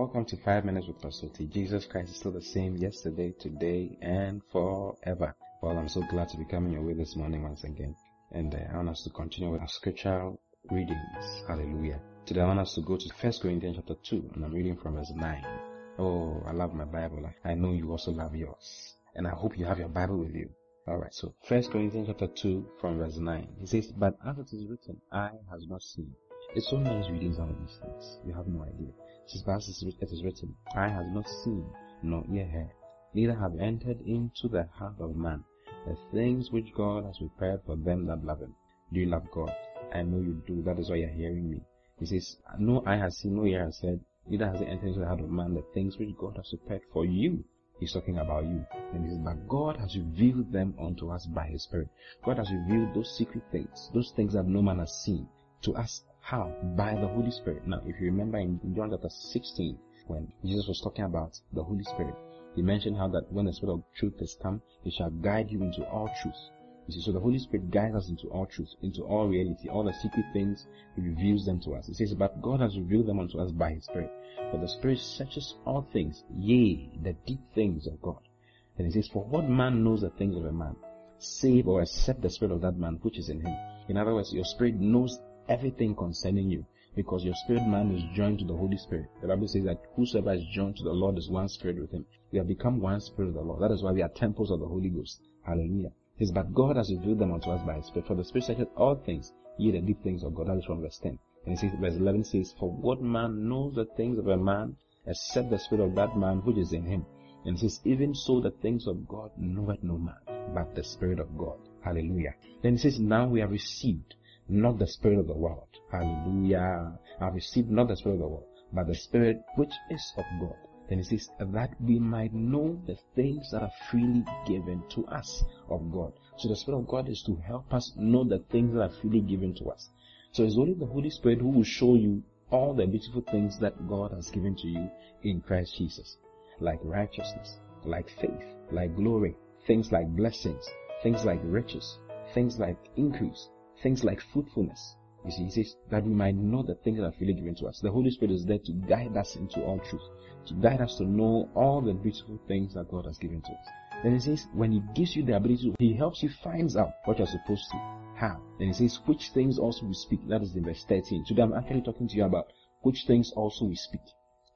Welcome to 5 Minutes with Pastor T. Jesus Christ is still the same yesterday, today, and forever. Well, I'm so glad to be coming your way this morning once again. And uh, I want us to continue with our scriptural readings. Hallelujah. Today I want us to go to 1 Corinthians chapter 2, and I'm reading from verse 9. Oh, I love my Bible. I know you also love yours. And I hope you have your Bible with you. Alright, so 1 Corinthians chapter 2 from verse 9. He says, But as it is written, eye has not seen. It's so nice reading some of these things. You have no idea. As it is written, eye has not seen, nor ear heard, neither have entered into the heart of man the things which God has prepared for them that love him. Do you love God? I know you do. That is why you're hearing me. He says, No eye has seen, no ear has heard, neither has it entered into the heart of man the things which God has prepared for you. He's talking about you. And he says, But God has revealed them unto us by his Spirit. God has revealed those secret things, those things that no man has seen, to us. How? By the Holy Spirit. Now, if you remember in John chapter 16, when Jesus was talking about the Holy Spirit, he mentioned how that when the Spirit of truth is come, he shall guide you into all truth. You see, so the Holy Spirit guides us into all truth, into all reality, all the secret things, He reveals them to us. He says, but God has revealed them unto us by His Spirit. For the Spirit searches all things, yea, the deep things of God. And He says, for what man knows the things of a man, save or except the Spirit of that man which is in him. In other words, your Spirit knows everything concerning you because your spirit man is joined to the Holy Spirit. The Bible says that whosoever is joined to the Lord is one spirit with him. We have become one spirit of the Lord. That is why we are temples of the Holy Ghost. Hallelujah. Says, but God has revealed them unto us by His Spirit. For the Spirit searcheth all things, ye the deep things of God. That is from verse 10. And he says, verse 11 says, For what man knows the things of a man, except the Spirit of that man which is in him? And he says, Even so the things of God knoweth no man, but the Spirit of God. Hallelujah. Then he says, Now we have received not the Spirit of the world. Hallelujah. I have received not the Spirit of the world, but the Spirit which is of God. Then he says, that we might know the things that are freely given to us of God. So the Spirit of God is to help us know the things that are freely given to us. So it's only the Holy Spirit who will show you all the beautiful things that God has given to you in Christ Jesus. Like righteousness, like faith, like glory, things like blessings, things like riches, things like increase, things like fruitfulness. You see, he says that we might know the things that are freely given to us. The Holy Spirit is there to guide us into all truth, to guide us to know all the beautiful things that God has given to us. Then he says, when he gives you the ability, he helps you find out what you're supposed to have. Then he says, which things also we speak. That is in verse 13. Today I'm actually talking to you about which things also we speak.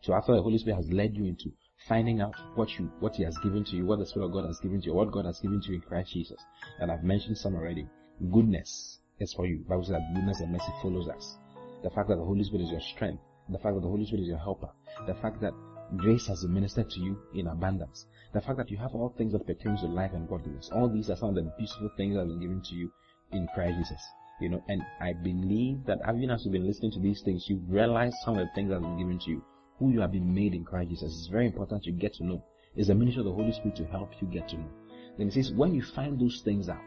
So after the Holy Spirit has led you into finding out what you, what he has given to you, what the Spirit of God has given to you, what God has given to you in Christ Jesus. And I've mentioned some already. Goodness, is for you. Bible says that goodness and mercy follows us. The fact that the Holy Spirit is your strength. The fact that the Holy Spirit is your helper. The fact that grace has been ministered to you in abundance. The fact that you have all things that pertain to life and godliness. All these are some of the beautiful things that have been given to you in Christ Jesus. You know, and I believe that even as you've been listening to these things, you've realized some of the things that have been given to you. Who you have been made in Christ Jesus. It's very important you get to know. It's the ministry of the Holy Spirit to help you get to know. Then it says, when you find those things out,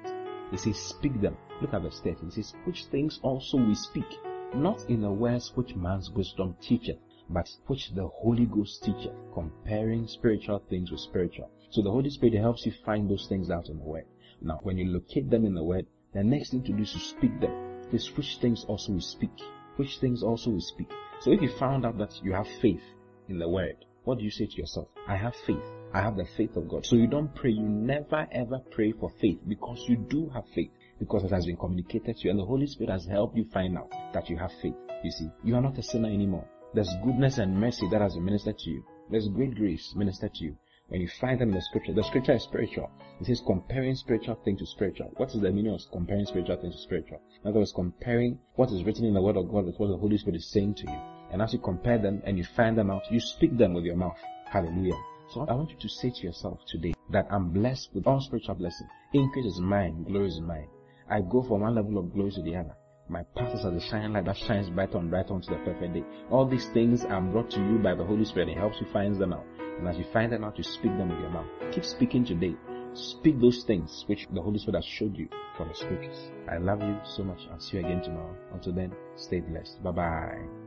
he says, speak them. Look at verse 13. He says, which things also we speak, not in the words which man's wisdom teacheth, but which the Holy Ghost teacheth, comparing spiritual things with spiritual. So the Holy Spirit helps you find those things out in the Word. Now, when you locate them in the Word, the next thing to do is to speak them. This which things also we speak. Which things also we speak. So if you found out that you have faith in the Word, what do you say to yourself? I have faith. I have the faith of God. So you don't pray, you never ever pray for faith because you do have faith. Because it has been communicated to you and the Holy Spirit has helped you find out that you have faith. You see, you are not a sinner anymore. There's goodness and mercy that has been ministered to you. There's great grace ministered to you. When you find them in the scripture, the scripture is spiritual. It says comparing spiritual thing to spiritual. What is the meaning of comparing spiritual thing to spiritual? In other words, comparing what is written in the Word of God with what the Holy Spirit is saying to you. And as you compare them and you find them out, you speak them with your mouth. Hallelujah. So I want you to say to yourself today that I'm blessed with all spiritual blessings. Increase is mine, glory is mine. I go from one level of glory to the other. My path is as a shining light that shines brighter and brighter unto the perfect day. All these things are brought to you by the Holy Spirit. It helps you find them out. And as you find them out, you speak them with your mouth. Keep speaking today. Speak those things which the Holy Spirit has showed you from the scriptures. I love you so much. I'll see you again tomorrow. Until then, stay blessed. Bye bye.